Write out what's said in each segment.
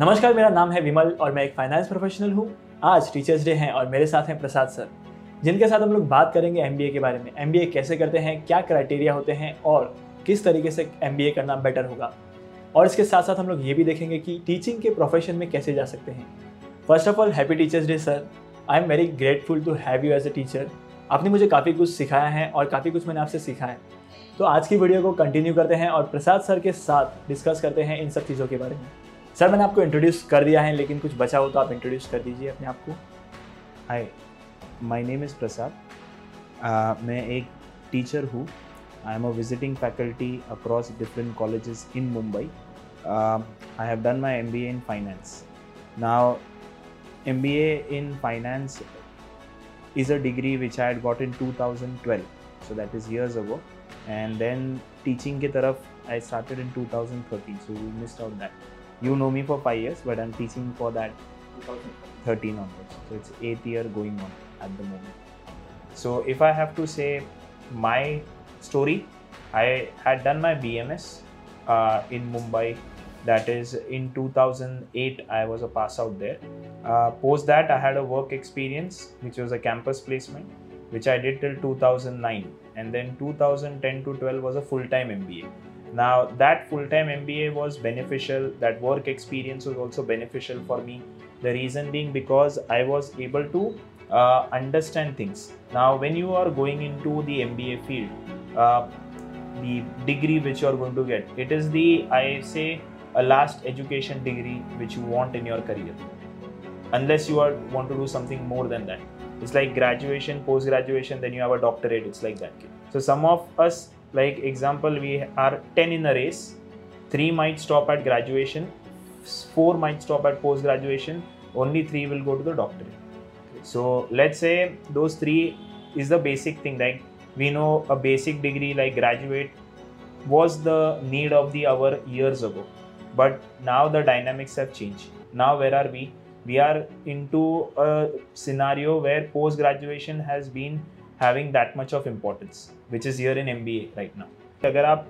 नमस्कार, मेरा नाम है विमल और मैं एक फाइनेंस प्रोफेशनल हूँ। आज टीचर्स डे हैं और मेरे साथ हैं प्रसाद सर, जिनके साथ हम लोग बात करेंगे एमबीए के बारे में। एमबीए कैसे करते हैं, क्या क्राइटेरिया होते हैं और किस तरीके से एमबीए करना बेटर होगा। और इसके साथ साथ हम लोग ये भी देखेंगे कि टीचिंग के प्रोफेशन में कैसे जा सकते हैं। First of all happy teachers day sir I am very grateful to have you as a teacher आपने मुझे काफ़ी कुछ सिखाया है और काफ़ी कुछ मैंने आपसे सीखा है। तो आज की वीडियो को कंटिन्यू करते हैं और प्रसाद सर के साथ डिस्कस करते हैं इन सब चीज़ों के बारे में। सर, मैंने आपको इंट्रोड्यूस कर दिया है, लेकिन कुछ बचा हो तो आप इंट्रोड्यूस कर दीजिए अपने आप को। Hi my name is Prasad मैं एक टीचर हूँ। I am a visiting faculty across different colleges in Mumbai I have done my MBA in finance now MBA in finance is a degree which I had got in 2012 so that is years ago. And then teaching ke taraf I started in 2013 so we missed out that. You know me for five years, but I'm teaching for that 13 onwards. So it's eighth year going on at the moment. So if I have to say my story, I had done my BMS uh, in Mumbai. That is in 2008. I was a pass out there. Uh, post that, I had a work experience, which was a campus placement, which I did till 2009, and then 2010 to 12 was a full time MBA now, that full time MBA was beneficial, that work experience was also beneficial for me. The reason being because I was able to uh, understand things. Now, when you are going into the MBA field, uh, the degree which you are going to get, it is the, I say, a last education degree which you want in your career. Unless you are want to do something more than that. It's like graduation, post graduation, then you have a doctorate. It's like that. So some of us like example we are 10 in a race. 3 might stop at graduation. 4 might stop at post graduation only 3 will go to the doctorate. So let's say those 3 is the basic thing. Like we know a basic degree like graduate was the need of the hour years ago. But now the dynamics have changed. Now where are we? We are into a scenario where post graduation has been having that much of importance which in M B A right now. अगर आप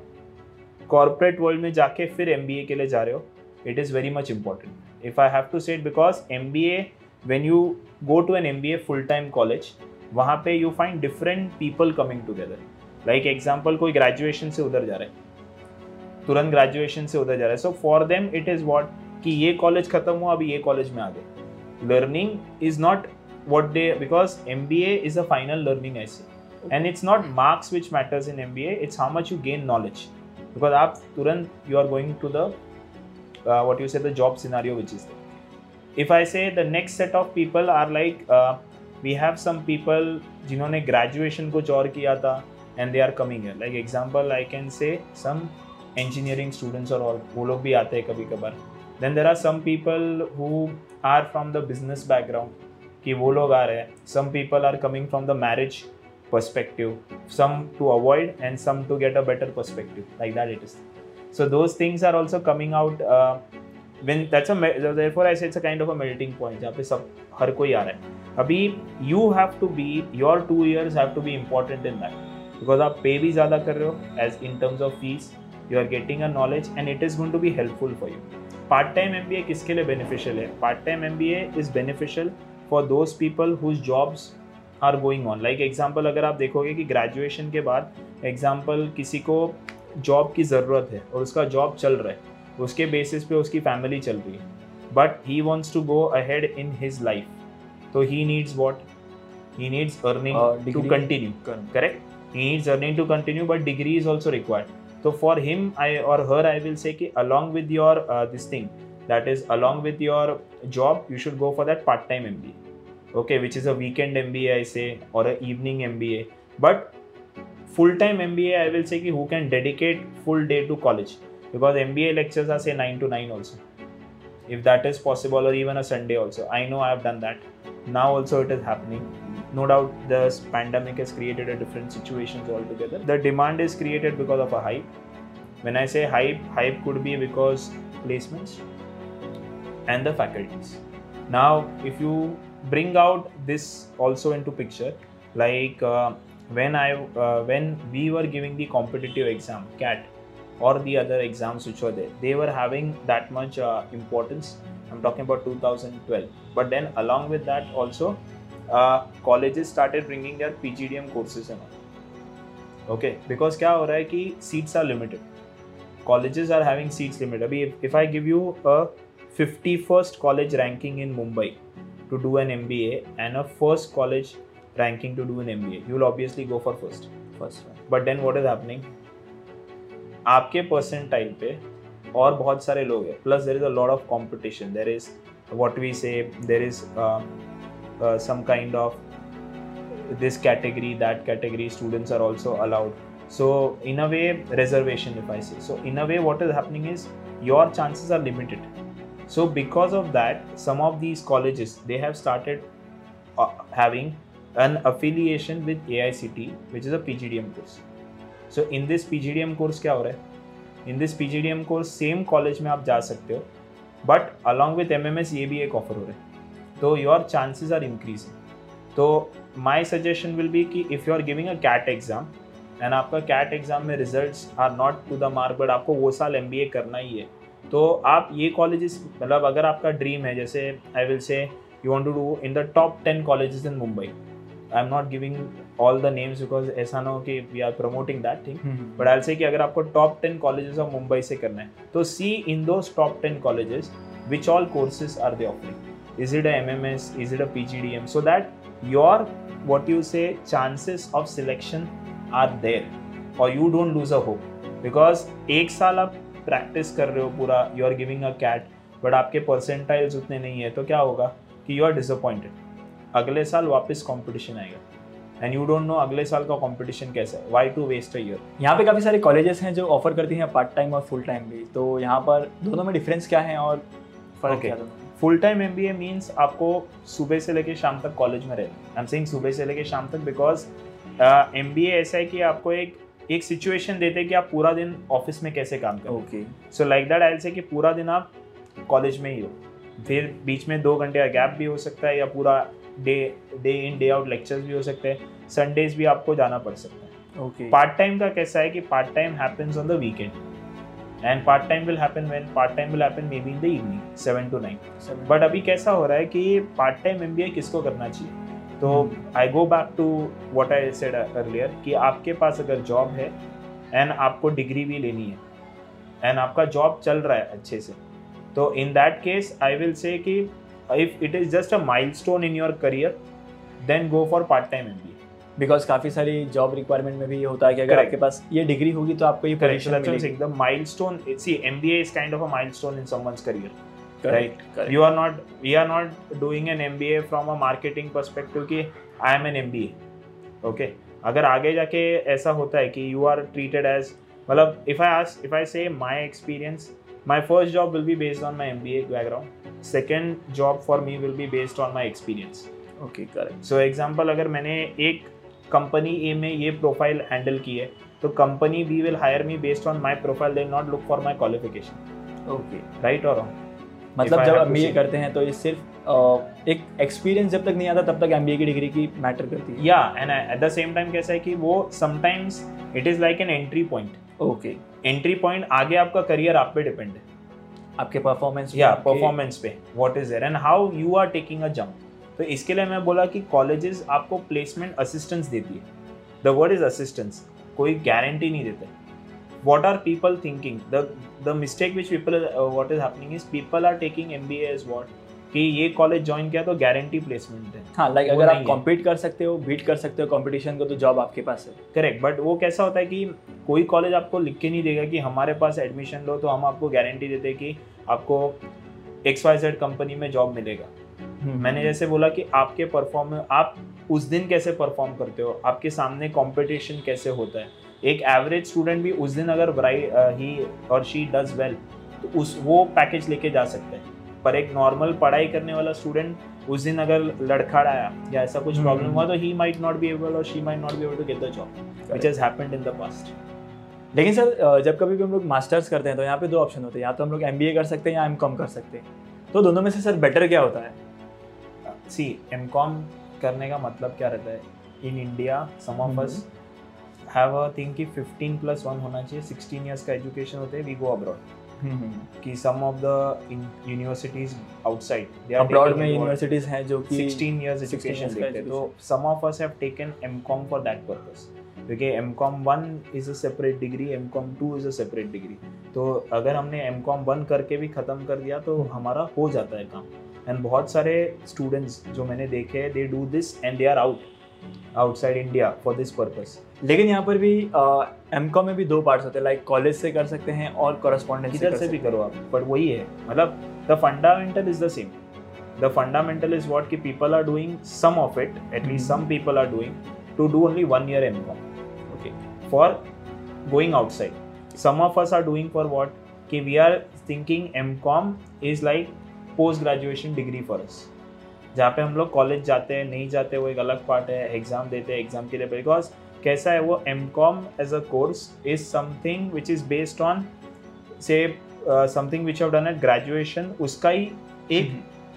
corporate world में जाके फिर M B A के लिए जा रहे हो it is very much important if I have to set because M B A when you go to an M B A full time college वहाँ पे you find different people coming together like example कोई graduation से उधर जा रहा है, तुरंत graduation से उधर जा रहा है. So for them it is what कि ये कॉलेज खत्म हुआ अभी ये कॉलेज में आ गए. Learning is not what day because M B A is a final learning Okay. And it's not marks which matters in MBA, it's how much you gain knowledge. Because आप तुरंत you are going to the uh, what you say the job scenario which is there. If I say the next set of people are like uh, we have some people जिन्होंने graduation कुछ और किया था and they are coming here. Like example I can say some engineering students or all वो लोग भी आते हैं कभी कभार. Then there are some people who are from the business background कि वो लोग आ रहे हैं some people are coming from the marriage perspective some to avoid and some to get a better perspective like that it is so those things are also coming out uh, when that's a therefore i say it's a kind of a melting point जहाँ पे सब हर कोई आ रहा है अभी you have to be your two years have to be important in that because आप पे भी ज़्यादा कर रहे हो as in terms of fees you are getting a knowledge and it is going to be helpful for you part time M किसके लिए beneficial है part time M is beneficial for those people whose jobs are going on like example अगर आप देखोगे कि graduation के बाद example किसी को जॉब की ज़रूरत है और उसका जॉब चल रहा है उसके बेसिस पे उसकी फैमिली चल रही है but he wants to go ahead in his life तो he needs what he needs earning to continue correct he needs earning to continue but degree is also required तो फॉर हिम आई और her I will say कि along with your this thing that is along with your job you should go for that part-time mba okay which is a weekend mba i say or an evening mba but full-time mba i will say ki who can dedicate full day to college. Because mba lectures are say 9 to 9 also. If that is possible or even a sunday also. I know i have done that. Now also it is happening. No doubt this pandemic has created a different situations altogether. The demand is created because of a hype. When i say hype hype could be because placements and the faculties. Now, if you bring out this also into picture. Like uh, when i uh, when we were giving the competitive exam cat or the other exams which were there they were having that much uh, importance. I'm talking about 2012 but then along with that also uh, colleges started bringing their pgdm courses okay because kya ho hai ki seats are limited. Colleges are having seats limited. If, if i give you a 51st college ranking in mumbai to do an MBA and a first college ranking to do an MBA, you will obviously go for first. First but then what is happening आपके percentile पे और बहुत सारे लोग हैं plus there is a lot of competition there is what we say there is some kind of this category that category students are also allowed so in a way reservation if i say so in a way what is happening is your chances are limited So because of that some of these colleges they have started uh, having an affiliation with AICT which is a PGDM course so in this PGDM course क्या हो रहा है in this PGDM course same college में आप जा सकते हो but along with MMS ये भी एक ऑफ़र हो रहा है तो your chances are increasing तो माई सजेशन विल बी कि if you are giving a CAT exam and आपका कैट एग्ज़ाम में result are not to the mark but आपको वो साल MBA करना ही है तो आप ये कॉलेजेस मतलब अगर आपका ड्रीम है जैसे I will say you want to do in the top ten colleges in Mumbai I am not giving all the names because ऐसा ना हो कि we are promoting that thing but I say कि अगर आपको top ten colleges of Mumbai से करना है तो see in those top ten colleges which all courses are they offering is it a M M S is it a P G D M so that your what you say chances of selection are there और you don't lose a hope. Because एक साल आप practice कर रहे हो पूरा you are giving a CAT but आपके percentiles उतने नहीं है तो क्या होगा कि यू आर डिसअपॉइंटेड अगले साल वापस कंपटीशन आएगा। एंड यू डोंट नो अगले साल का कंपटीशन कैसा है। Why to waste a year यहाँ पे काफ़ी सारे कॉलेजेस हैं जो ऑफ़र करती हैं पार्ट टाइम और फुल टाइम भी। तो यहाँ पर दोनों में डिफरेंस क्या है और फ़र्क. क्या है दोनों full time M B A means आपको सुबह से लेके शाम तक कॉलेज में रहना आई एम सेइंग सुबह से लेके शाम तक बिकॉज़ एम बी ए ऐसा है कि आपको एक एक सिचुएशन देते हैं कि आप पूरा दिन ऑफ़िस में कैसे काम करो। Okay so like that I say कि पूरा दिन आप कॉलेज में ही हो। फिर बीच में दो घंटे का गैप भी हो सकता है या पूरा day day in day out lectures भी हो सकते हैं। संडेज भी आपको जाना पड़ सकता है। ओके पार्ट टाइम का कैसा है कि part time happens on the weekend and part time will happen when part time will happen maybe in the evening seven to nine but अभी कैसा हो रहा है कि part time M B A किसको करना चाहिए? तो I go back to what I said earlier कि आपके पास अगर जॉब है एंड आपको डिग्री भी लेनी है एंड आपका जॉब चल रहा है अच्छे से तो in that case I will say कि if it is just a milestone in your career then go for part time M B because काफ़ी सारी जॉब रिक्वायरमेंट में भी ये होता है कि अगर Correct. आपके पास ये डिग्री होगी तो आपको ये. पोजीशन what I'm मिलेगी saying. The milestone. See, MBA is kind of a milestone in someone's right you are not we are not doing an M B A from a marketing perspective की I am an M B A okay अगर आगे जाके ऐसा होता है कि you are treated as मतलब if I as if I say my experience my first job will be based on my M B A background second job for me will be based on my experience okay correct so example अगर मैंने एक company ए में ये profile handle की है तो company B will hire me based on my profile they not look for my qualification okay right और wrong मतलब जब एम to say- करते हैं तो ये सिर्फ़ एक एक्सपीरियंस जब तक नहीं आता तब तक एमबीए की डिग्री की मैटर करती है। या and at the same time कैसा है कि वो sometimes it is like an entry point okay entry point आगे आपका करियर आप पे डिपेंड है। आपके परफॉर्मेंस या परफॉर्मेंस पे what is there and how you are taking a jump तो इसके लिए मैं बोला कि कॉलेजेस आपको प्लेसमेंट असिस्टेंस देती है। द वर्ड इज़ असिस्टेंस कोई गारंटी नहीं देते what are people thinking? The the mistake which people uh, what is happening is people are taking MBA as what? कि ये कॉलेज ज्वाइन किया तो गारंटी प्लेसमेंट है। हाँ लाइक अगर आप। कॉम्पीट कर सकते हो बीट कर सकते हो कंपटीशन को तो जॉब आपके पास है। करेक्ट बट वो कैसा होता है कि कोई कॉलेज आपको लिख के नहीं देगा कि हमारे पास एडमिशन लो तो हम आपको गारंटी देते हैं कि आपको एक्स वाई जेड कंपनी में जॉब मिलेगा। हम्म। मैंने जैसे बोला कि आपके परफॉर्म आप उस दिन कैसे परफॉर्म करते हो? आपके सामने कंपटीशन कैसे होता है? एक एवरेज स्टूडेंट भी उस दिन अगर ही और शी डज वेल तो उस वो पैकेज लेके जा सकते हैं। पर एक नॉर्मल पढ़ाई करने वाला स्टूडेंट उस दिन अगर लड़खड़ाया या ऐसा कुछ प्रॉब्लम हम्म। हुआ तो he might not be able और she might not be able to get the job which has happened in the past लेकिन सर जब कभी भी हम लोग मास्टर्स करते हैं तो यहाँ पे दो ऑप्शन होते हैं। या तो हम लोग एमबीए कर सकते हैं या एम कर सकते हैं। तो दोनों में से सर बेटर क्या होता है? सी एम करने का मतलब क्या रहता है? In India some of us have a thing कि 15 प्लस वन होना चाहिए। 16 इयर्स का एजुकेशन होते हैं वी गो अब्रॉड कि some of the universities outside abroad में यूनिवर्सिटीज हैं जो कि 16 years 16 education years का देखते हैं। तो some of us have taken MCOM for that purpose. क्योंकि MCOM 1 is a separate degree MCOM 2 is a separate degree. तो अगर हमने एम कॉम वन करके भी ख़त्म कर दिया तो हमारा हो जाता है काम। एंड बहुत सारे स्टूडेंट्स जो मैंने देखे they do this and they are out outside India for this purpose लेकिन यहाँ पर भी एम कॉम में भी दो पार्ट्स होते हैं लाइक कॉलेज से कर सकते हैं और कॉरेस्पॉन्डेंस किधर से भी करो आप बट वही है मतलब the fundamental is the same the fundamental is what की people are doing some of it at least some people are doing to do only one year M com okay for going outside some of us are doing for what? कि we are thinking mcom is like post graduation degree for us. जहाँ पे हम लोग college जाते हैं नहीं जाते वो एक अलग पार्ट है एग्ज़ाम देते हैं एग्ज़ाम के लिए बिकॉज़ कैसा है वो M com as a course is something which is based on say something which have done at graduation उसका ही एक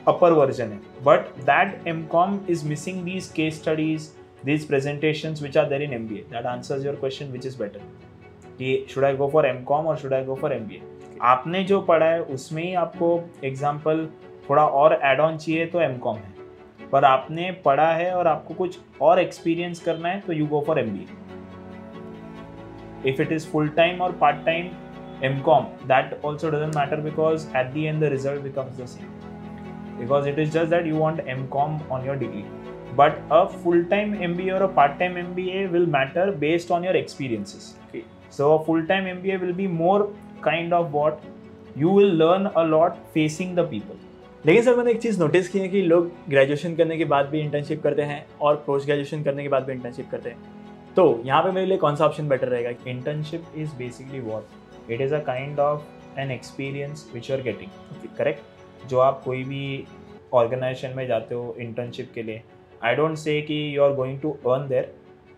अपर वर्जन है but that M com is missing these case studies these presentations which are there in MBA. That answers your question which is better. कि should I go for M com और should or go for M B A आपने जो पढ़ा है उसमें ही आपको example थोड़ा और एड ऑन चाहिए तो एम कॉम है पर आपने पढ़ा है और आपको कुछ और एक्सपीरियंस करना है तो you go for M B if it is full time और part time M com that also doesn't matter because at the end the result becomes the same because it is just that you want M com on your degree but a full but a full-time MBA or a part-time MBA will matter based on your experiences. Okay. So, a full-time MBA will be more kind of what you will learn a lot facing the people. लेकिन sir, मैंने एक चीज़ notice की है कि लोग graduation करने के बाद भी इंटर्नशिप करते हैं और पोस्ट ग्रेजुएशन करने के बाद भी इंटर्नशिप करते हैं। तो यहाँ पे मेरे लिए कौन सा ऑप्शन बेटर रहेगा? Internship is basically what it is a kind of an experience which you are getting correct जो आप कोई भी ऑर्गेनाइजेशन में जाते हो इंटर्नशिप के लिए आई डोंट से कि you are going to earn there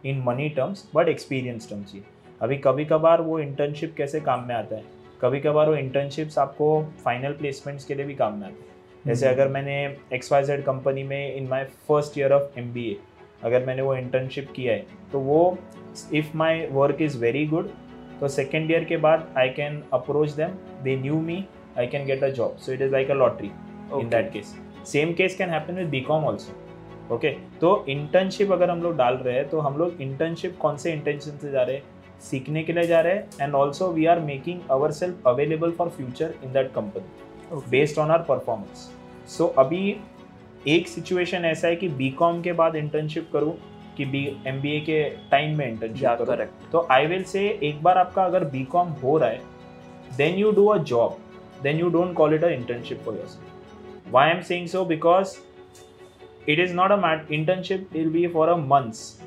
in money terms but experience terms ही। अभी कभी कभार वो इंटर्नशिप कैसे काम में आता है? कभी कभार वो इंटर्नशिप्स आपको फाइनल प्लेसमेंट्स के लिए भी काम में आते हैं। जैसे अगर मैंने एक्स वाई जेड कंपनी में in my first year of M B A अगर मैंने वो इंटर्नशिप किया है तो वो if my work is very good तो सेकेंड ईयर के बाद I can approach them they knew me I can get a job so it is like a lottery in that case same case can happen with B com also okay तो internship अगर हम लोग डाल रहे हैं तो हम लोग इंटर्नशिप कौन से इंटेंशन से जा रहे हैं? सीखने के लिए जा रहे हैं and also we are making our self available for future in that company based on our performance so अभी एक सिचुएशन ऐसा है कि बी कॉम के बाद इंटर्नशिप करूँ कि बी एम बी ए के टाइम में इंटर्नशिप करूँ। तो आई विल से एक बार आपका अगर बी कॉम हो रहा है then you do a job then you don't call it a internship for your self why am saying so because it is not a mat internship will be for a months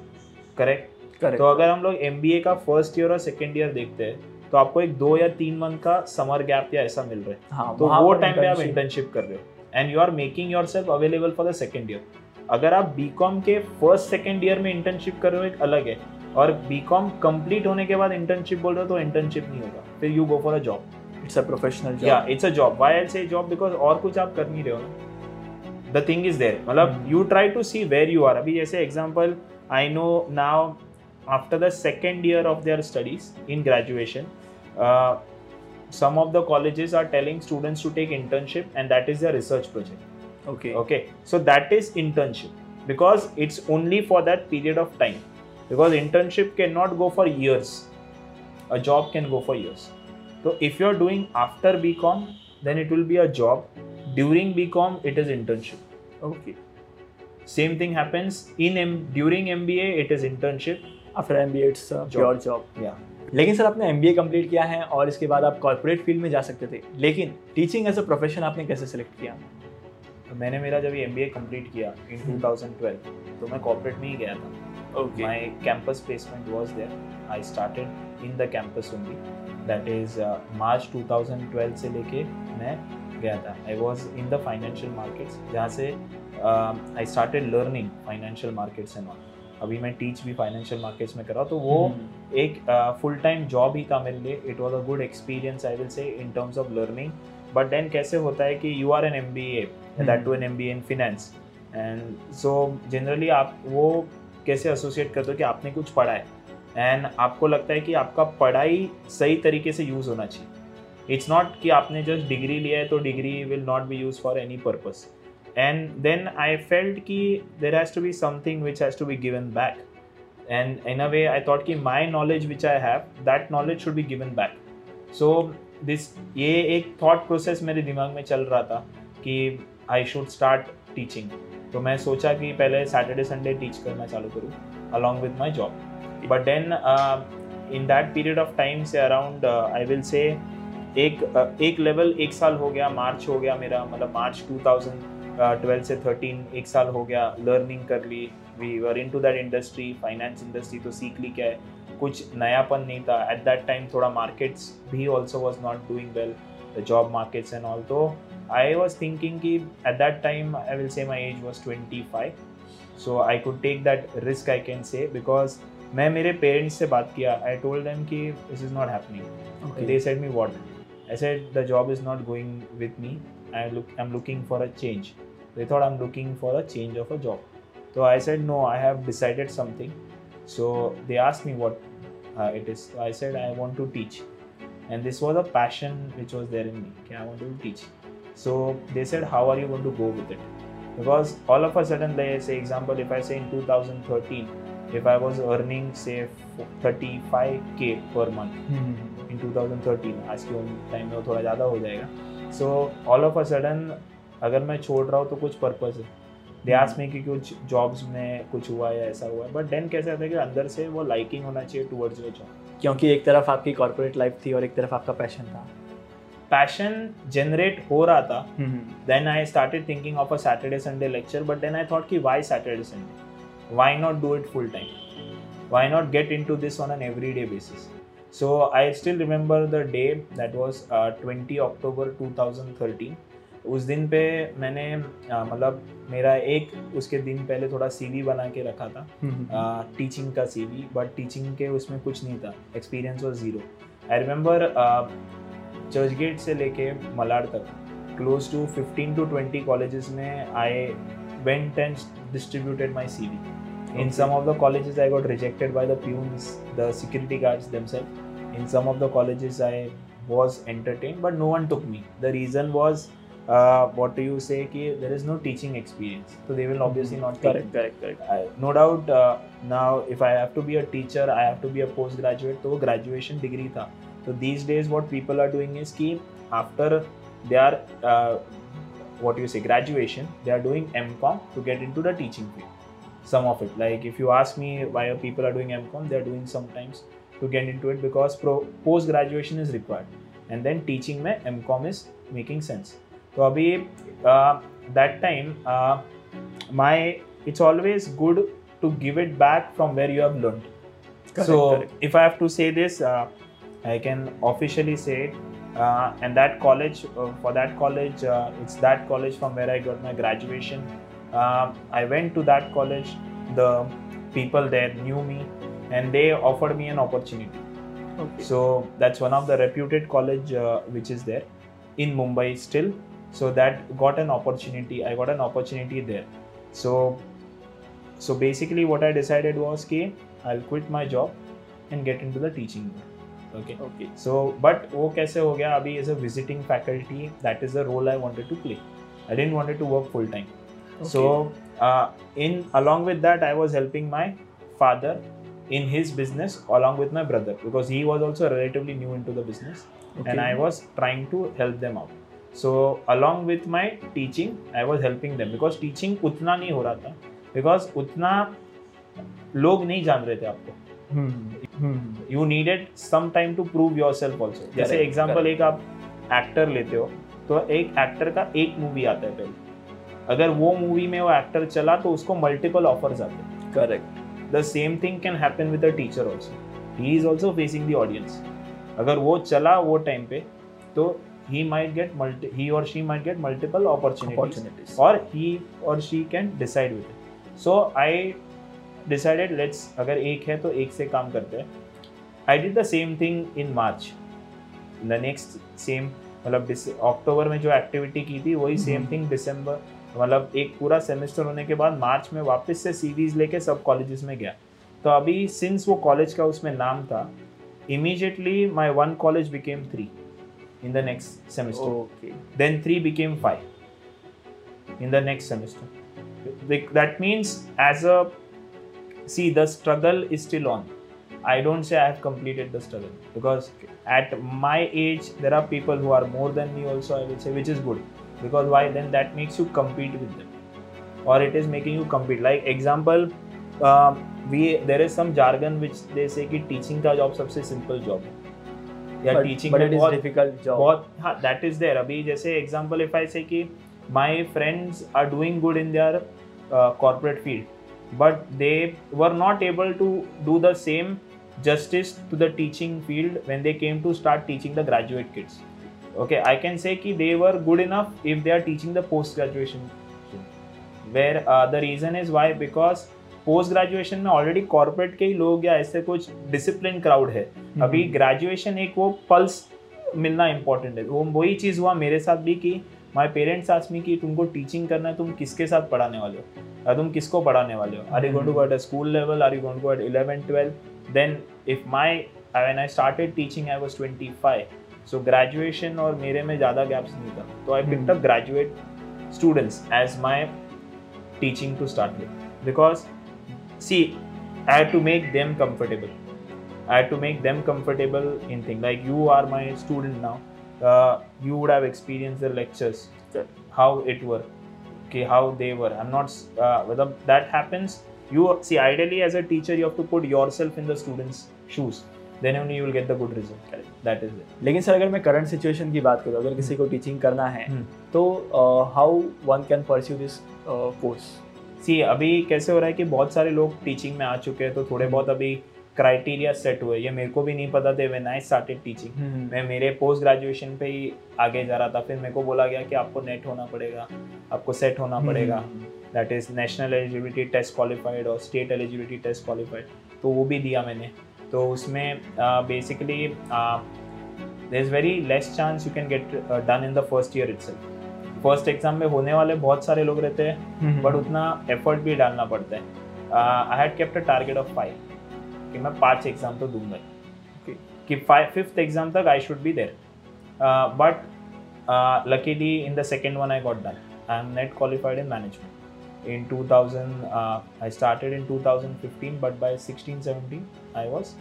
correct तो अगर हम लोग MBA का first year और second year देखते हैं तो आपको एक दो या तीन मंथ का समर गैप या ऐसा मिल रहा है। हाँ, तो वो टाइम पे आप इंटर्नशिप कर रहे हो। And you are making your self available for the second year अगर आप बी कॉम के फ़र्स्ट सेकेंड ईयर में इंटर्नशिप कर रहे हो एक अलग है। और बी कॉम कंप्लीट होने के बाद इंटर्नशिप बोल रहे हो तो इंटर्नशिप नहीं होगा। फिर you go for a job it's a professional job या it's a job why I say job because और कुछ आप कर नहीं रहे हो ना। द थिंग इज़ देयर मतलब you try to see where you are अभी जैसे example I know now after the second year of their studies in graduation Uh, some of the colleges are telling students to take internship and that is their research project okay okay so that is internship because it's only for that period of time because internship cannot go for years a job can go for years so if you're doing after bcom then it will be a job during bcom it is internship Okay. Same thing happens in M- during MBA. It is internship. After MBA, it's a pure job. Yeah. लेकिन sir आपने MBA complete किया है और इसके बाद आप corporate field में जा सकते थे। लेकिन टीचिंग एज अ प्रोफेशन आपने कैसे सिलेक्ट किया? तो मैंने मेरा जब एम बी कंप्लीट किया इन 2012 तो मैं कॉर्पोरेट में ही गया था। My campus placement was there I started in the campus only that is March 2012 से लेके मैं गया था। I was in the financial markets जहाँ से I started learning financial markets and all अभी मैं टीच भी फाइनेंशियल मार्केट्स में कर रहा हूँ तो वो हम्म। एक फुल टाइम जॉब ही था मेरे लिए. It was a good experience I will say in terms of learning but then कैसे होता है कि you are an M B A that too an M B A in finance and so generally आप वो कैसे associate करते हो कि आपने कुछ पढ़ा है? एंड आपको लगता है कि आपका पढ़ाई सही तरीके से यूज़ होना चाहिए. इट्स नॉट कि आपने जस्ट डिग्री लिया है तो degree will not be use for any purpose and then I felt कि there has to be something which has to be given back and in a way I thought कि my knowledge which I have that knowledge should be given back so this ये एक thought process मेरे दिमाग में चल रहा था कि आई शुड स्टार्ट टीचिंग तो मैं सोचा कि पहले सैटरडे संडे टीच करना चालू करूँ along with my job but then in that period of time से अराउंड आई विल से एक uh, एक लेवल एक साल हो गया मार्च हो गया मेरा मतलब मार्च 2012 से 13 एक साल हो गया लर्निंग कर ली we were into that industry finance industry तो सीख ली क्या है? कुछ नयापन नहीं था। एट दैट टाइम थोड़ा मार्केट्स भी also was not doing well the job markets and all तो आई वॉज़ थिंकिंग कि at that time I will say my age was twenty five so I could take that risk I can say because मैं मेरे parents से बात किया। I told them कि this is not happening they said me what I said the job is not going with me I look I am looking for a change they thought I am looking for a change of a job तो I said no I have decided something so they asked me what uh, it is so i said i want to teach and this was a passion which was there in me okay, i want to teach so they said how are you going to go with it because all of a sudden let's say example if i say in 2013 if I was earning say 35k per month mm-hmm. in 2013 आज के time में थोड़ा ज़्यादा हो जाएगा so all of a sudden अगर मैं छोड़ रहा हूँ तो कुछ पर्पज़ है। आस में कि कुछ जॉब्स में कुछ हुआ या ऐसा हुआ है। बट देन कैसे आता है कि अंदर से वो लाइकिंग होना चाहिए टूवर्ड्स वो जॉब क्योंकि एक तरफ़ आपकी कॉर्पोरेट लाइफ थी और एक तरफ़ आपका पैशन था। पैशन जनरेट हो रहा था। Then I started thinking of a Saturday Sunday lecture but then I thought कि why Saturday Sunday why not do it full time why not get into this on an every day basis? so i still remember the day that was uh, 20 october 2013 उस दिन पे मैंने uh, मतलब मेरा एक उसके दिन पहले थोड़ा सीवी बना के रखा था। हम्म, हम्म, हम्म। uh, टीचिंग का सीवी बट टीचिंग के उसमें कुछ नहीं था। Experience was zero I remember Churchgate से लेके मलाड तक क्लोज टू 15 टू 20 कॉलेजेस में I went and distributed my CV In okay. some of the colleges, I got rejected by the pumes, the security. In some of the colleges, I was entertained, but no one took me. The reason was, uh, what do you say? Ki there is no teaching experience, so they will obviously not. Correct, correct, correct. I, no doubt. Uh, now, if I have to be a teacher, I have to be a postgraduate. So graduation degree tha. So these days, what people are doing is ki after they are uh, what you say graduation they are doing mcom to get into the teaching field some of it like if you ask me why people are doing mcom they are doing sometimes to get into it because pro, post graduation is required. And then teaching mein mcom is making sense. so abhi uh, that time uh, my it's always good to give it back from where you have learned. Correct, so correct. if i have to say this uh, i can officially say it uh, and that college uh, for that college uh, it's that college from where i got my graduation. I went to that college. The people there knew me and they offered me an opportunity okay. so that's one of the reputed college uh, which is there in mumbai still so that got an opportunity i got an opportunity there so so basically what i decided was okay i'll quit my job and get into the teaching world okay okay so but वो कैसे हो गया अभी as a visiting faculty that is the role I wanted to play I didn't wanted to work full time okay. so uh, in along with that I was helping my father in his business along with my brother because he was also relatively new into the business okay. and I was trying to help them out so along with my teaching I was helping them because teaching उतना नहीं हो रहा था because उतना लोग नहीं जान रहे थे आपको you needed some time to prove your self also जैसे एग्ज़ाम्पल एक आप एक्टर लेते हो तो एक एक्टर का एक मूवी आता है पहले अगर वो मूवी में वो एक्टर चला तो उसको मल्टीपल ऑफर्स आते हैं correct the same thing can happen with a teacher also he is also facing the audience अगर वो चला वो टाइम पे तो he might get multi he or she might get multiple opportunities, opportunities. or he or she can decide with it. So i decided let's अगर एक है तो एक से काम करते हैं. I did the same thing in March the next same मतलब अक्टूबर में जो एक्टिविटी की थी वही सेम थिंग दिसंबर मतलब एक पूरा सेमेस्टर होने के बाद मार्च में वापस से सीरीज़ लेके सब कॉलेज में गया। तो अभी सिंस वो कॉलेज का उसमें नाम था immediately my one college became three in the next semester then three became five in the next semester that means as a see the struggle is still on I don't say I have completed the struggle because at my age there are people who are more than me also I which is good because why then that makes you compete with them or it is making you compete like example um, we there is some jargon which they say कि teaching का job सबसे simple job है या but, teaching but में it is बहुत difficult job. बहुत हाँ that is there अभी जैसे एग्जांपल इफ आई से कि my friends are doing good in their corporate field but they were not able to do the same justice to the teaching field when they came to start teaching the graduate kids Okay i can say कि they were good enough if they are teaching the post graduation where uh, the reason is why? Because post graduation में already corporate के ही लोग या ऐसे कुछ discipline crowd है। अभी ग्रेजुएशन एक वो पल्स मिलना इंपॉर्टेंट है। वो वही चीज़ हुआ मेरे साथ भी कि माई पेरेंट्स आस्क मी कि तुमको टीचिंग करना है तुम किसके साथ पढ़ाने वाले हो? तुम किसको पढ़ाने वाले हो? Are you going to go at a school level are you going to go at eleven twelve then if my when I started teaching I was 25 so graduation और मेरे में ज़्यादा गैप्स नहीं था तो I picked up graduate students as my teaching to start with because see i had to make them comfortable i had to make them comfortable in things like you are my student now uh, you would have experienced the lectures how it were okay how they were i'm not uh, whether that happens you see ideally as a teacher you have to put yourself in the students shoes then only you will get the good result. That is it. लेकिन sir अगर मैं current situation की बात करूँ अगर किसी को teaching करना है। तो how one can pursue this course see अभी कैसे हो रहा है कि बहुत सारे लोग टीचिंग में आ चुके हैं तो थोड़े बहुत अभी क्राइटेरिया सेट हुए ये मेरे को भी नहीं पता थे व्हेन आई स्टार्टेड टीचिंग मैं मेरे पोस्ट ग्रेजुएशन पे ही आगे जा रहा था फिर मेरे को बोला गया कि आपको नेट होना पड़ेगा आपको सेट होना पड़ेगा that is national eligibility test qualified और स्टेट एलिजिबिलिटी टेस्ट क्वालिफाइड तो वो भी दिया मैंने तो उसमें basically there is very less chance you can get done in the first year it's first exam में होने वाले बहुत सारे लोग रहते हैं बट उतना एफर्ट भी डालना पड़ता है। I had kept a target of five कि मैं पाँच एग्ज़ाम तो दूँगा। ही। कि फाइव फिफ्थ एग्ज़ाम तक I should be there but luckily in the second one I got done I am NET qualified in management in 2000 uh, i started in 2015 but by 16 17 i was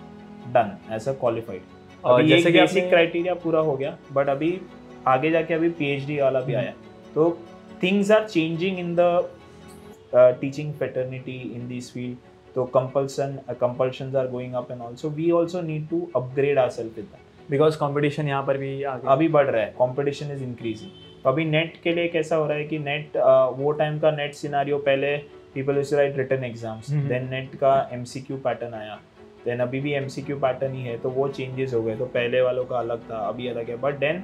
done as a qualified. और अभी जैसे कि basic criteria पूरा हो गया but अभी आगे जाके अभी पीएचडी वाला भी आया तो things are changing in the teaching fraternity in this field तो compulsion compulsion are going up and also we also need to upgrade our self with because competition यहाँ पर भी अभी बढ़ रहा है कंपटीशन इज़ इंक्रीजिंग तो अभी नेट के लिए कैसा हो रहा है कि नेट वो टाइम का नेट सिनारियो पहले people is write written exams. Then NET का एमसीक्यू पैटर्न आया। देन अभी भी एमसीक्यू पैटर्न ही है तो वो चेंजेस हो गए तो पहले वालों का अलग था अभी अलग है। But then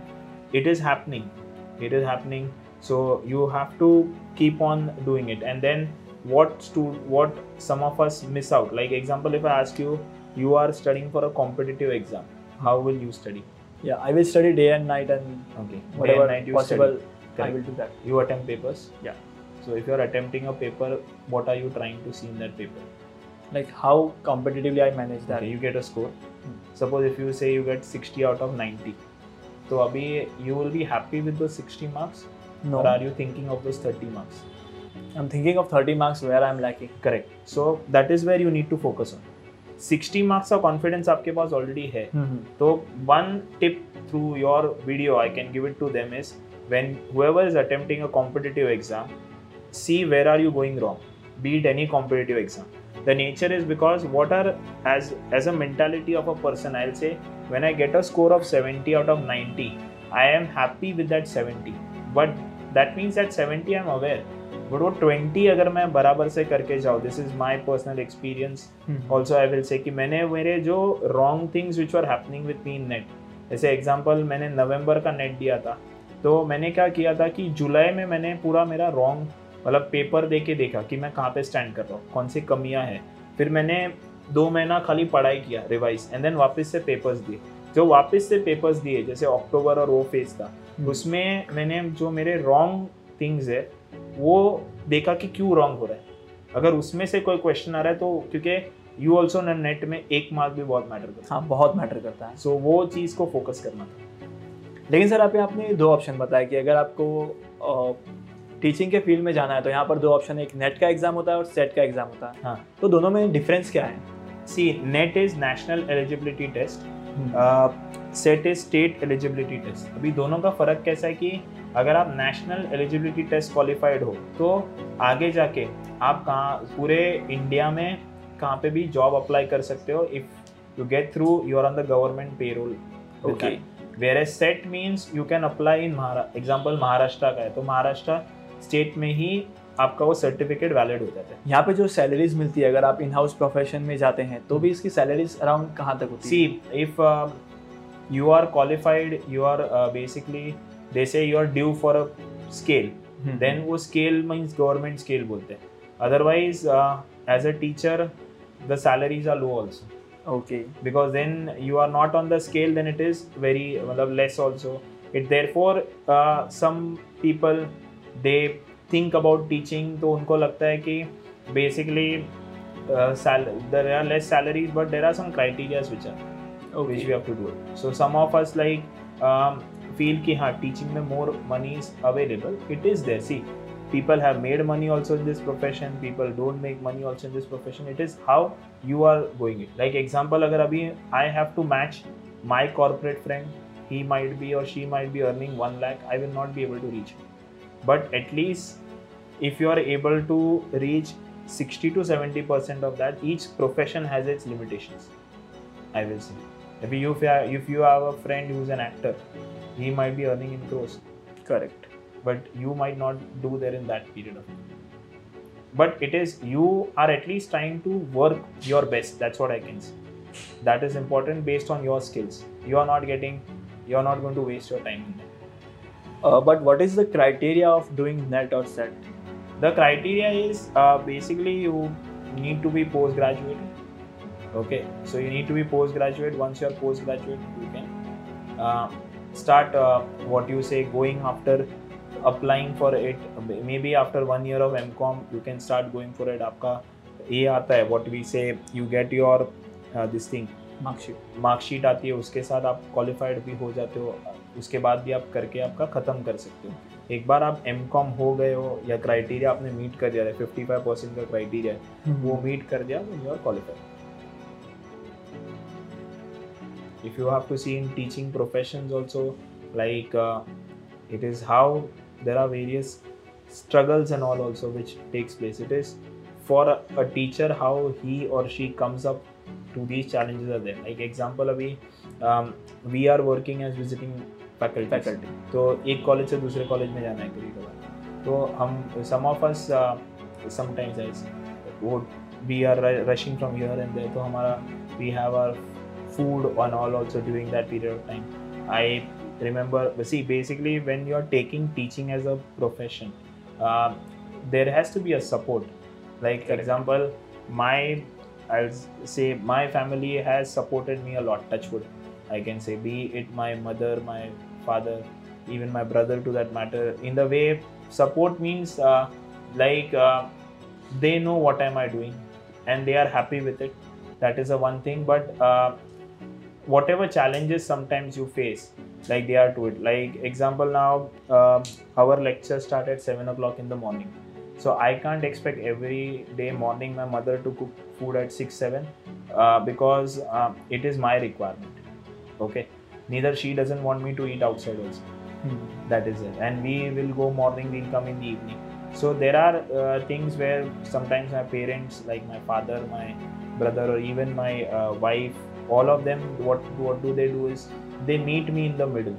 it is happening it is happening so you have to keep on doing it and then what stu what some of us miss out like example if i ask you you are studying for a competitive exam how will you study? Yeah i will study day and night and okay. Day whatever and night you possible i will do that. You attempt papers? Yeah. so if you're attempting a paper what are you trying to see in that paper? Like how competitively i manage that. Okay you get a score. Hmm. suppose if you say you get 60 out of 90 so abhi you will be happy with those 60 marks? No. Or are you thinking of those 30 marks? I'm thinking of 30 marks where i'm lacking. Correct. So that is where you need to focus on sixty marks of confidence आपके पास already है। हम्म, हम्म। तो one tip through your video I can give it to them is when whoever is attempting a competitive exam see where are you going wrong beat any competitive exam the nature is because what are as as a mentality of a person I say when I get a score of seventy out of ninety I am happy with that seventy but that means that seventy I am aware but वो twenty अगर मैं बराबर से करके जाऊँ this is my personal experience also I will say कि मैंने मेरे जो wrong things which are happening with me in NET जैसे एग्ज़ाम्पल मैंने नवंबर का नेट दिया था तो मैंने क्या किया था कि जुलाई में मैंने पूरा मेरा रॉन्ग मतलब पेपर दे के देखा कि मैं कहाँ पे स्टैंड कर रहा हूँ कौन सी कमियाँ हैं। फिर मैंने दो महीना खाली पढ़ाई किया रिवाइज एंड देन वापस से पेपर्स दिए। जो वापस से पेपर्स दिए जैसे अक्टूबर और वो फ़ेज़ था उसमें मैंने जो मेरे रॉन्ग थिंग्स है वो देखा कि क्यों रॉन्ग हो रहा है। अगर उसमें से कोई क्वेश्चन आ रहा है तो क्योंकि यू ऑल्सो नेट में एक मार्क भी बहुत मैटर करता है। हाँ बहुत मैटर करता है। सो वो चीज़ को फोकस करना था। लेकिन सर आप आपने दो ऑप्शन बताया कि अगर आपको टीचिंग के फ़ील्ड में जाना है तो यहाँ पर दो ऑप्शन है। एक नेट का एग्ज़ाम होता है और सेट का एग्ज़ाम होता है। हाँ। तो दोनों में डिफरेंस क्या है? See NET is National Eligibility Test SET is State Eligibility Test अभी दोनों का फ़र्क कैसा है कि अगर आप नेशनल एलिजिबिलिटी टेस्ट क्वालिफाइड हो तो आगे जाके आप कहाँ पूरे इंडिया में कहाँ पे भी जॉब अप्लाई कर सकते हो if you get through you are on the government payroll okay whereas SET means you can apply in example Maharashtra का है तो महाराष्ट्र स्टेट में ही आपका वो सर्टिफिकेट वैलिड हो जाता है। यहाँ पे जो सैलरीज मिलती है अगर आप इन हाउस प्रोफेशन में जाते हैं तो भी इसकी सैलरीज अराउंड कहाँ तक होती see if you are qualified you are basically they say you are due for a scale then वो स्केल मीन्स गवर्नमेंट स्केल बोलते हैं. Otherwise as a teacher the salaries are low also okay because then you are not on the scale then it is very मतलब less also it there for some people they think about teaching तो उनको लगता है कि basically there are less salaries but there are some criterias which are which we have to do it so some of us like feel कि हाँ teaching में more money is available it is there see people have made money also in this profession people don't make money also in this profession it is how you are going it like example अगर अभी I have to match my corporate friend he might be और she might be earning one lakh I will not be able to reach but at least if you are able to reach sixty to seventy percent of that each profession has its limitation I will see Maybe if you have, if you have a friend who's an actor, he might be earning in crores. Correct. But you might not do there in that period of time. But it is you are at least trying to work your best. That's what I can say. That is important based on your skills. You are not getting, you are not going to waste your time uh, but what is the criteria of doing net or set? The criteria is uh, basically you need to be postgraduate okay so you need to be postgraduate once you are postgraduate you can uh, start uh, what you say going after applying for it maybe after one year of mcom you can start going for it आपका ये आता है what we say you get your uh, this thing marksheet marksheet आती है उसके साथ आप qualified भी हो जाते हो उसके बाद भी आप करके आपका ख़त्म कर सकते हो एक बार आप एम कॉम हो गए हो या क्राइटेरिया आपने मीट कर दिया है फिफ्टी फाइव परसेंट का क्राइटेरिया है वो मीट कर दिया तो you are qualified if you have to see in teaching professions also like uh, it is how there are various struggles and all also which takes place it is for a, a teacher how he or she comes up to these challenges are there like example अभी um, we are working as visiting faculty faculty तो एक college से दूसरे college में जाना है कभी कभार तो हम some of us sometimes as वो we are rushing from here and there तो हमारा we have our food and all also during that period of time. I remember, see, basically, when you're taking teaching as a profession, uh, there has to be a support. Like, Correct. example, my, I'll say, my family has supported me a lot, touch wood, I can say, be it my mother, my father, even my brother to that matter. In the way, support means uh, like uh, they know what am I doing and they are happy with it. That is a one thing, but uh, whatever challenges sometimes you face like they are to it. Like example now um our lecture start at 7 o'clock in the morning. So i can't expect every day morning my mother to cook food at 6 7 uh, because um, it is my requirement okay? Neither she doesn't want me to eat outside also. That is it. And we will go morning we'll come in the evening. So there are uh, things where sometimes my parents like my father my brother or even my uh, wife all of them what what do they do is they meet me in the middle.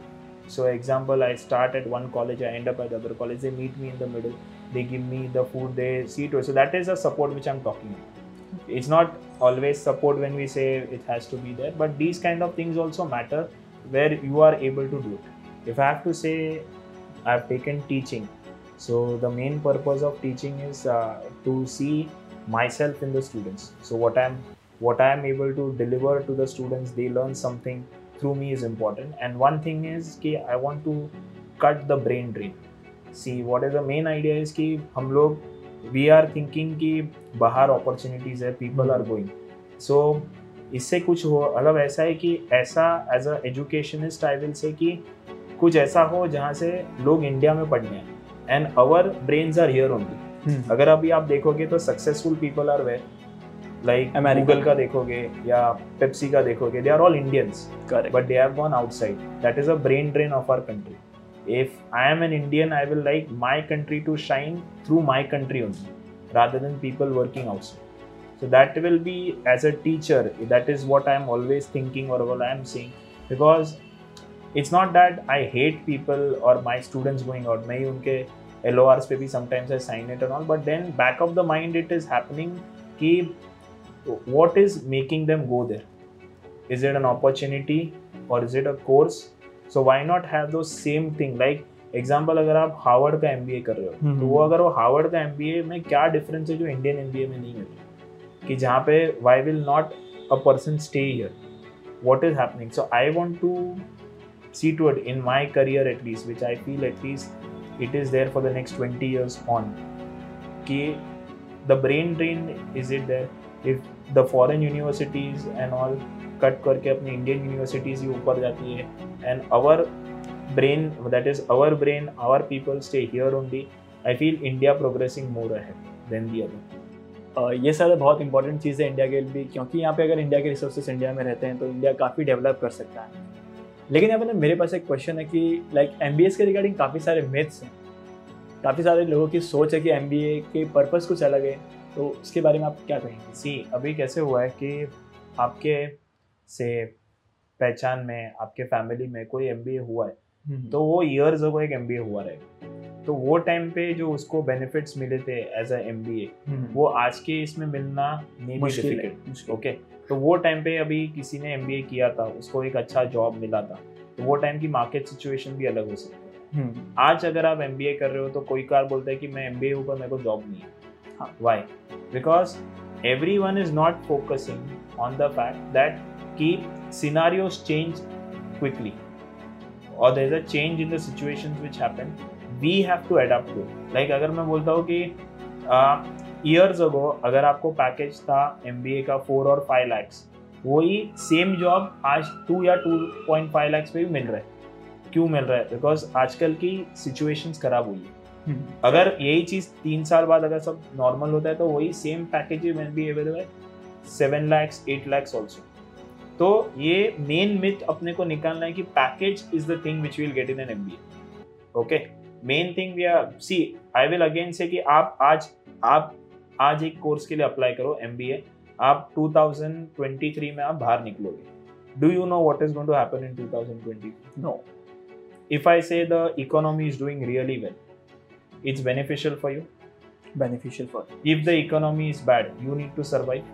So example i start at one college i end up at the other college they meet me in the middle. They give me the food they see to it. So that is a support which i'm talking about. It's not always support when we say it has to be there but these kind of things also matter where you are able to do it. If i have to say i've taken teaching. So the main purpose of teaching is uh, to see myself in the students. So what i'm what i am able to deliver to the students they learn something through me is important and one thing is कि i want to cut the brain drain see what is the main idea is कि हम लोग we are thinking कि बाहर opportunities है people are going so इससे कुछ हो मतलब ऐसा है कि ऐसा as a educationist I will say कि कुछ ऐसा हो जहाँ से लोग इंडिया में पढ़ने हैं and our brains are here only अगर अभी आप देखोगे तो successful people are where like America का देखोगे या पेप्सी का देखोगे they are all Indians but they have gone outside that is a brain drain of our country if I am an Indian I will like my country to shine through my country only rather than people working outside so that will be as a teacher that is what I am always thinking और I am seeing because it's not that I hate people और my students going out मैं ही उनके LO पे भी sometimes I sign it and all but then back of the mind it is happening की what is making them go there? is it an opportunity or is it a course so why not have those same thing like example अगर आप Harvard का M कर रहे हो हम्म, तो वो अगर वो हार्वर्ड का एम में क्या डिफरेंस है जो इंडियन एम में नहीं मिल रहा कि जहाँ पे why will not a person stay here what is happening so I want to see to it in my career at least which i feel at least it is there for the next 20 years on कि the brain drain is it there if the foreign universities and all cut करके अपनी Indian universities ही ऊपर जाती है। And our brain that is our brain our people stay here only I feel India progressing more ahead than the other ये sir बहुत important चीज़ है इंडिया के लिए भी, क्योंकि यहाँ पे अगर इंडिया के रिसोर्सेज इंडिया में रहते हैं तो इंडिया काफ़ी डेवलप कर सकता है। लेकिन यहाँ पर मेरे पास एक क्वेश्चन है कि लाइक एम के रिगार्डिंग काफ़ी सारे मिथ्स हैं। काफ़ी सारे लोगों की सोच है कि MBA के पर्पज़ कुछ अलग है। तो उसके बारे में आप क्या कहेंगे? सी अभी कैसे हुआ है कि आपके से पहचान में आपके फैमिली में कोई एमबीए हुआ है तो तो वो ईयर्स अगो एक एम हुआ रहेगा तो वो टाइम पे जो उसको बेनिफिट्स मिले थे एज अ एम वो आज के इसमें मिलना नहीं मुश्किल है डिफ़िकल्ट ओके तो वो टाइम पे अभी किसी ने एमबीए किया था उसको एक अच्छा जॉब मिला था तो वो टाइम की मार्केट सिचुएशन भी अलग हो सकती है। हम्म, आज अगर आप एमबीए कर रहे हो तो कोई कार बोलता है कि मैं एम हूँ पर मेरे को जॉब नहीं है। Because everyone is not focusing on the fact that कि सिनारियोज चेंज क्विकली और there is a change in the situation which happen we have to adapt to like अगर मैं बोलता हूँ कि ईयर्स अगो अगर आपको पैकेज था एम का फोर और फाइव लैक्स वही सेम जॉब आज टू या टू पॉइंट फाइव लैक्स पे भी मिल रहा है। क्यों मिल रहा है? बिकॉज़ आजकल की सिचुएशंस खराब हुई है। अगर यही चीज़ तीन साल बाद अगर सब नॉर्मल होता है तो वही सेम पैकेज में भी अवेलेबल है seven lakhs eight lakhs also तो ये मेन मिथ अपने को निकालना है कि package is the thing which will get in an M okay main thing we are see I will again say कि आप आज आप आज एक कोर्स के लिए अप्लाई करो एम बी ए आप 2023 में आप बाहर निकलोगे. Do you know what is going to happen in 2020 no. If I say the economy is doing really well, it's beneficial for you. beneficial for If the economy is bad, you need to survive.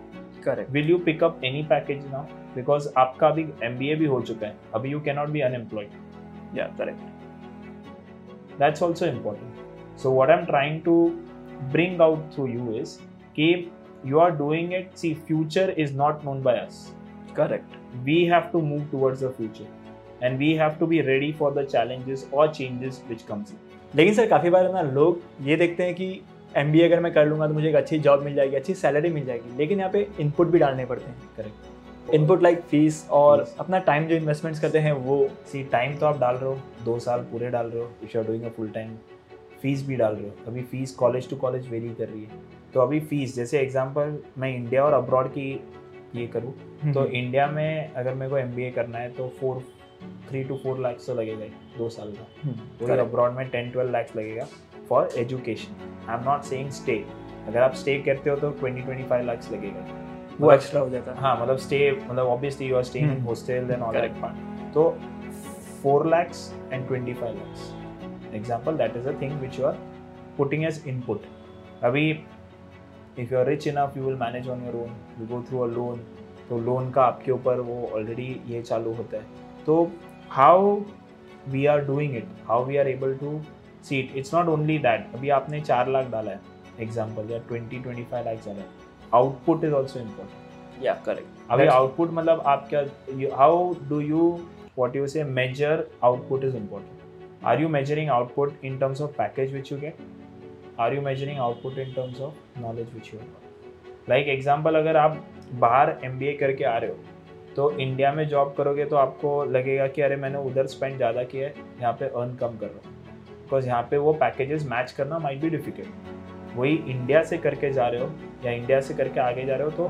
correct Will you pick up any package now? Because आपका अभी MBA भी हो चुका है अभी you cannot be unemployed. yeah correct That's also important. So what I'm trying to bring out through you is कि you are doing it. See, future is not known by us. correct We have to move towards the future, and we have to be ready for the challenges or changes which comes in. लेकिन sir काफ़ी बार ना लोग ये देखते हैं कि MBA अगर मैं कर लूँगा तो मुझे एक अच्छी जॉब मिल जाएगी अच्छी सैलरी मिल जाएगी लेकिन यहाँ पे इनपुट भी डालने पड़ते हैं। करेक्ट इनपुट लाइक फ़ीस और Fees. अपना टाइम जो इन्वेस्टमेंट्स करते हैं वो सी टाइम तो आप डाल रहे हो दो साल पूरे डाल रहे हो if you are doing a full time fees भी डाल रहे हो। अभी fees college to college vary कर रही है। तो अभी फ़ीस जैसे एग्जांपल मैं इंडिया और अब्रॉड की ये करूँ तो इंडिया में अगर मेरे को एमबीए करना है तो four three to four lakhs तो लगेगा दो साल का। वही अब्रॉड में टेन ट्वेल्व लैक्स लगेगा for education I am not saying stay अगर आप स्टे करते हो तो ट्वेंटी ट्वेंटी फाइव लैक्स लगेगा। वो एक्स्ट्रा हो जाता है। हाँ मतलब स्टे मतलब obviously you are staying in hmm. Hostel then all that part तो four lakhs and twenty five lakhs example that is a thing which you are putting as input अभी if you are rich enough you will manage on your own you go through a loan तो loan का आपके ऊपर वो already ये चालू होता है। तो how we are doing it how we are able to see it it's not only that अभी आपने चार लाख डाला है एग्ज़ाम्पल या ट्वेंटी ट्वेंटी फाइव लाख डाला है. आउटपुट इज़ ऑल्सो इम्पोर्टेंट या करेक्ट अभी आउटपुट मतलब आप क्या how do you what you say measure output is important are you measuring output in terms of package which you get are you measuring output in terms of knowledge which you like example अगर आप बाहर M B ए करके आ रहे हो तो India में job करोगे तो आपको लगेगा कि अरे मैंने उधर स्पेंड ज़्यादा किया है यहाँ पे अर्न कम कर रहा हूँ। बिकॉज़ यहाँ पे वो पैकेजेस मैच करना माइट बी डिफ़िकल्ट वही इंडिया से करके जा रहे हो या इंडिया से करके आगे जा रहे हो तो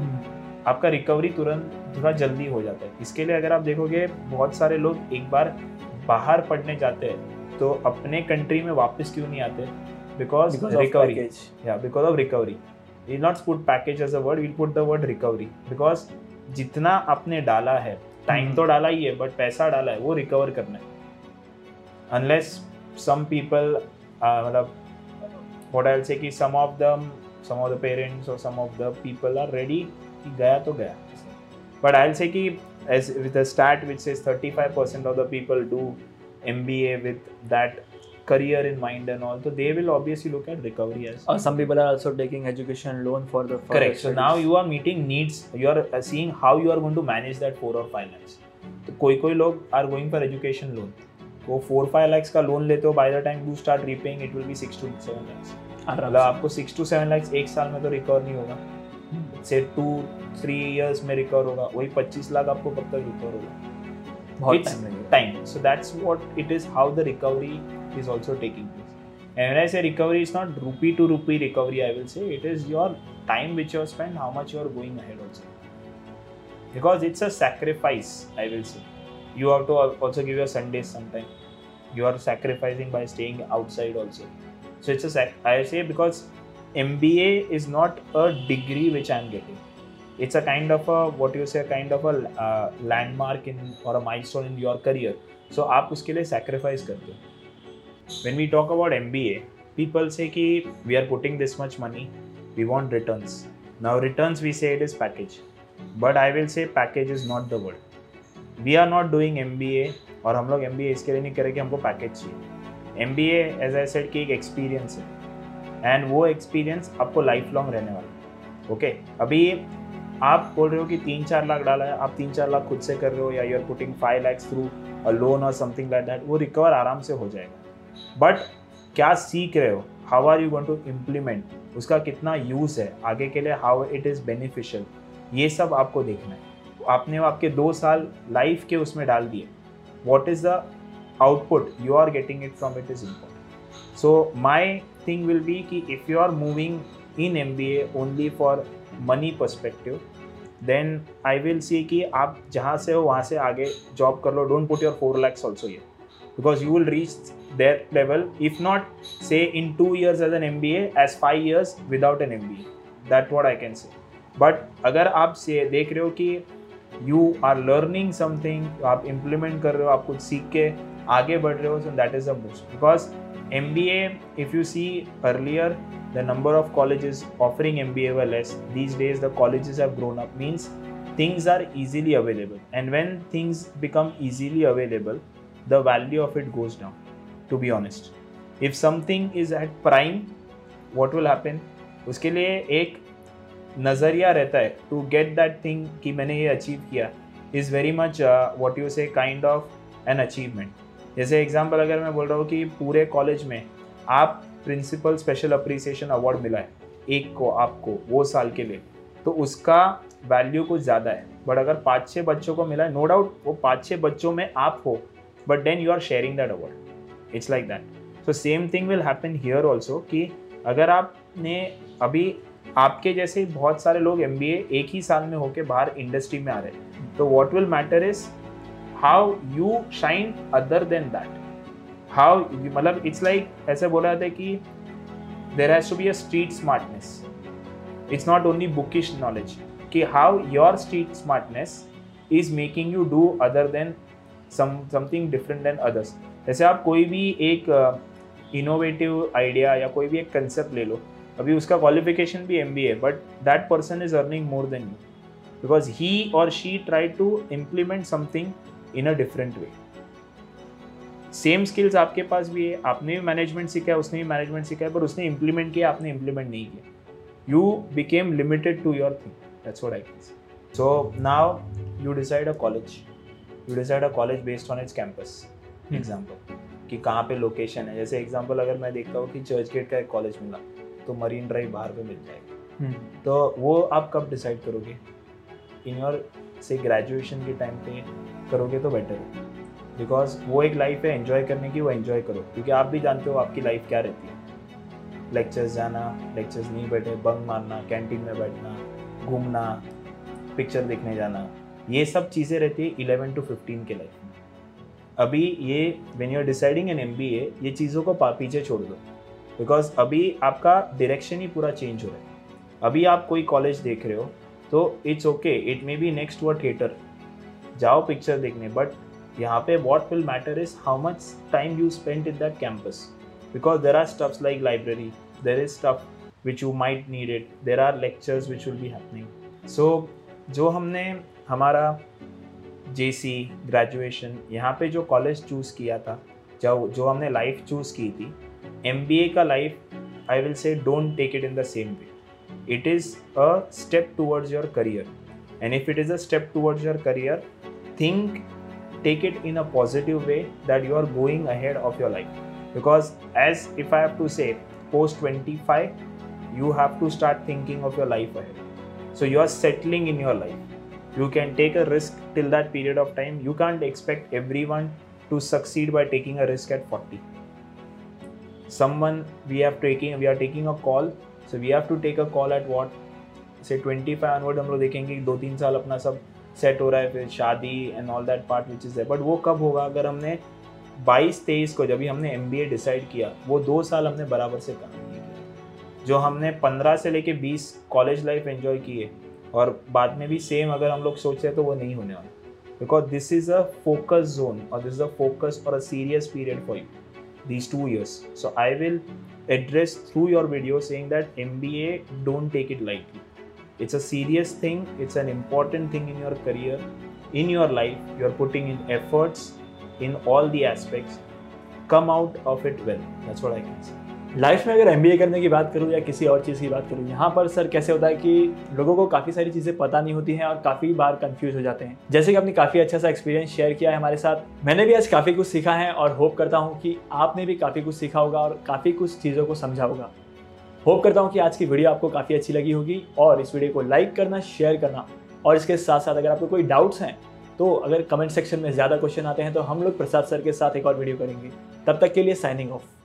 आपका रिकवरी तुरंत थोड़ा जल्दी हो जाता है। इसके लिए अगर आप देखोगे बहुत सारे लोग एक बार बाहर पढ़ने जाते हैं तो अपने कंट्री में वापस क्यों नहीं आते? बिकॉज़ रिकवरी या because of recovery will not put package as a word will put the word recovery because जितना आपने डाला है टाइम हम्म। तो डाला ही है बट पैसा डाला है वो रिकवर करना है। अनलेस सम पीपल मतलब होटल से some of the some of the parents और some of the people are ready कि गया तो गया। बट आई से कि as with start which is thirty five percent of the people do M B A with that career in mind and all so they will obviously look at recovery as Or some people are also taking education loan for the further correct so now you are meeting needs you are uh, seeing how you are going to manage that 4 or 5 lakhs तो कोई कोई लोग are going for education loan वो four five lakhs का loan लेते हो by the time you start repaying it will be six to seven lakhs मतलब। आपको सिक्स टू सेवन लैक्स एक साल में तो रिकवर नहीं होगा से टू थ्री इयर्स में रिकवर होगा वही पच्चीस लाख आपको कब तक रिकवर होगा it's time. So that's what it is. How the recovery is also taking place. And when I say recovery, it's not rupee to rupee recovery. I will say it is your time which you have spent, how much you are going ahead also. Because it's a sacrifice. I will say you have to also give your Sundays sometime. You are sacrificing by staying outside also. So it's a sac- say because MBA is not a degree which I am getting it's a kind of a what you say kind of a uh, landmark in or a milestone in your career so आप उसके लिए sacrifice करते हो when we talk about MBA people say कि we are putting this much money we want returns now returns we say it is package but I will say package is not the word we are not doing MBA और हम लोग MBA इसके लिए नहीं करें कि हमको package चाहिए MBA एज आई सेड कि एक एक्सपीरियंस है एंड वो एक्सपीरियंस आपको लाइफ लॉन्ग रहने वाला है ओके अभी आप बोल रहे हो कि तीन चार लाख डाला है, आप तीन चार लाख खुद से कर रहे हो या you are putting five lakhs through a loan और समथिंग लाइक दैट वो रिकवर आराम से हो जाएगा। बट क्या सीख रहे हो? How are you going to implement उसका कितना यूज़ है? आगे के लिए हाउ इट इज़ बेनिफिशियल ये सब आपको देखना है। आपने आपके दो साल लाइफ के उसमें डाल दिए। What is the output you are getting it from it is important so my thing will be कि if you are moving in M B A only for money perspective then I will see कि आप जहाँ से हो, वहाँ से आगे job कर लो don't put your four lakhs also ये because you will reach there level if not say in two years as an M B as five years without an M B A that what I can say but अगर आप से देख रहे हो कि you are learning something आप implement कर रहे हो, आप कुछ सीख के आगे बढ़ रहे हो so that is the most because M B A if you see earlier the number of colleges offering MBA were less. These days, the colleges have grown up, means things are easily available. And when things become easily available, the value of it goes down, to be honest. If something is at prime, what will happen? उसके लिए एक नज़रिया रहता है to get that thing कि मैंने ये achieve किया is very much what you say kind of an achievement जैसे एग्ज़ाम्पल अगर मैं बोल रहा हूँ कि पूरे कॉलेज में आप प्रिंसिपल स्पेशल अप्रिसिएशन अवार्ड मिला है, एक को, आपको, वो साल के लिए तो उसका वैल्यू कुछ ज़्यादा है। बट अगर पाँच छः बच्चों को मिला है नो डाउट वो पाँच छः बच्चों में आप हो but then you are sharing that award it's like that so same thing will happen here also कि अगर आपने अभी आपके जैसे बहुत सारे लोग एमबीए एक ही साल में होके बाहर इंडस्ट्री में आ रहे हैं तो what will matter is how you shine other than that how मतलब इट्स लाइक ऐसे बोला जाता है कि there has to be a street smartness it's not only bookish knowledge कि how your street smartness is making you do other than something different than others जैसे आप कोई भी एक इनोवेटिव आइडिया या कोई भी एक कंसेप्ट ले लो, अभी उसका क्वालिफिकेशन भी एम बी है but that person is earning more than you because he और she try to implement something in a different way same skills आपके पास भी है आपने भी मैनेजमेंट सीखा है उसने भी मैनेजमेंट सीखा है पर उसने इम्प्लीमेंट किया आपने इम्प्लीमेंट नहीं किया। You became limited to your thing that's what I can so now you decide a college you decide a college based on its campus example कि कहाँ पे लोकेशन है? जैसे एग्ज़ाम्पल अगर मैं देखता हूँ कि चर्च गेट का एक कॉलेज मिला तो मरीन ड्राइव बाहर पे मिल जाएगा। तो वो आप कब डिसाइड करोगे? इन योर से ग्रेजुएशन के टाइम पे करोगे तो बेटर है। बिकॉज़ वो एक लाइफ है एंजॉय करने की, वो एंजॉय करो। क्योंकि आप भी जानते हो आपकी लाइफ क्या रहती है। लेक्चर्स जाना लेक्चर्स नहीं बैठे बंग मारना कैंटीन में बैठना, घूमना पिक्चर देखने जाना, ये सब चीज़ें रहती है इलेवन टू फिफ्टीन के लाइफ में। अभी ये when you are deciding M B A ए ये चीज़ों को पीछे छोड़ दो। बिकॉज़ अभी आपका डायरेक्शन ही पूरा चेंज हो रहा है। अभी आप कोई कॉलेज देख रहे हो तो it's okay it may be next वो थिएटर जाओ पिक्चर देखने बट यहाँ पे what will matter is how much time you spend in that campus because there are stuffs like library there is stuff which you might need it there are lectures which will be happening. So, जो हमने हमारा J C graduation यहाँ पे जो college choose किया था, जो जो हमने लाइफ चूज़ की थी एम बी ए का life I will say don't take it in the same way it is a step towards your career. And if it is a step towards your career think take it in a positive way that you are going ahead of your life. Because as if i have to say post 25 you have to start thinking of your life ahead. So you are settling in your life. You can take a risk till that period of time. You can't expect everyone to succeed by taking a risk at 40 someone we have taking we are taking a call so we have to take a call at what? से 25 onward हम लोग देखेंगे दो तीन साल अपना सब set हो रहा है, फिर शादी and all that part which is है बट वो कब होगा? अगर हमने बाईस तेईस को जब हमने एम बी ए डिसाइड किया, वो दो साल हमने बराबर से काम नहीं किया। जो हमने पंद्रह से लेके बीस कॉलेज लाइफ एंजॉय किए, और बाद में भी सेम अगर हम लोग सोचते हैं तो वो नहीं होने वाला। Because this is a focus zone और दिस इज़ अ फोकस और a serious period for you these two years. So, I will address through your video saying that MBA don't take it lightly. It's a serious thing, it's an important thing in your career, in your life. You're putting in efforts, in all the aspects come out of it well that's what i can say life में अगर MBA करने की बात करूँ या किसी और चीज़ की बात करूँ, यहाँ पर सर कैसे होता है कि लोगों को काफ़ी सारी चीज़ें पता नहीं होती हैं और काफ़ी बार कंफ्यूज हो जाते हैं। जैसे कि आपने काफ़ी अच्छा सा एक्सपीरियंस शेयर किया है हमारे साथ। मैंने भी आज काफ़ी कुछ सीखा है और होप करता हूँ कि आपने भी काफ़ी कुछ सीखा होगा और काफ़ी कुछ चीज़ों को समझा होगा। होप करता हूँ कि आज की वीडियो आपको काफ़ी अच्छी लगी होगी और इस वीडियो को लाइक करना शेयर करना और इसके साथ साथ अगर आपको कोई डाउट्स हैं तो अगर कमेंट सेक्शन में ज़्यादा क्वेश्चन आते हैं तो हम लोग प्रसाद सर के साथ एक और वीडियो करेंगे। तब तक के लिए साइनिंग ऑफ़